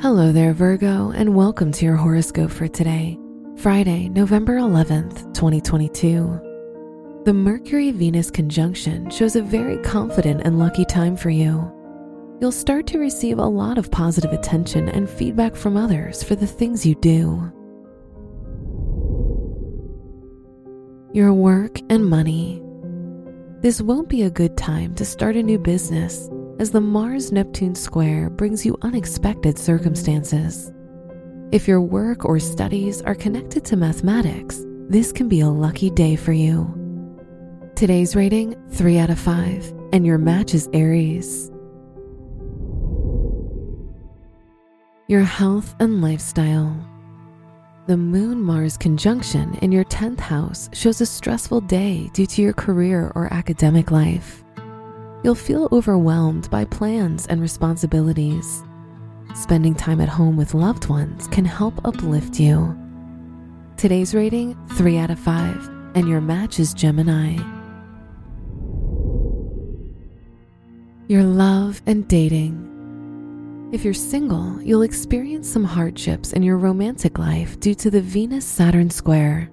Hello there, Virgo, and welcome to your horoscope for today, Friday, November 11th, 2022. The Mercury Venus conjunction shows a very confident and lucky time for you. You'll start to receive a lot of positive attention and feedback from others for the things you do. Your work and money. This won't be a good time to start a new business as the Mars Neptune square brings you unexpected circumstances. If your work or studies are connected to mathematics, this can be a lucky day for you. Today's rating 3 out of 5, and your match is Aries. Your health and lifestyle. The Moon Mars conjunction in your 10th house shows a stressful day due to your career or academic life you'll feel overwhelmed by plans and responsibilities. Spending time at home with loved ones can help uplift you. Today's rating 3 out of 5, and your match is Gemini. Your love and dating. If you're single, you'll experience some hardships in your romantic life due to the Venus Saturn square.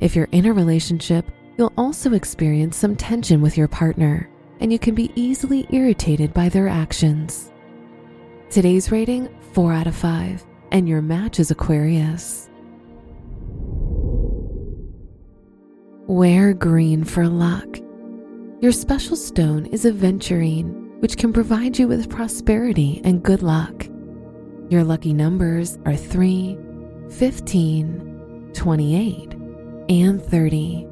If you're in a relationship, you'll also experience some tension with your partner and you can be easily irritated by their actions. Today's rating 4 out of 5, and your match is Aquarius. Wear green for luck. Your special stone is a aventurine, which can provide you with prosperity and good luck. Your lucky numbers are 3, 15, 28, and 30.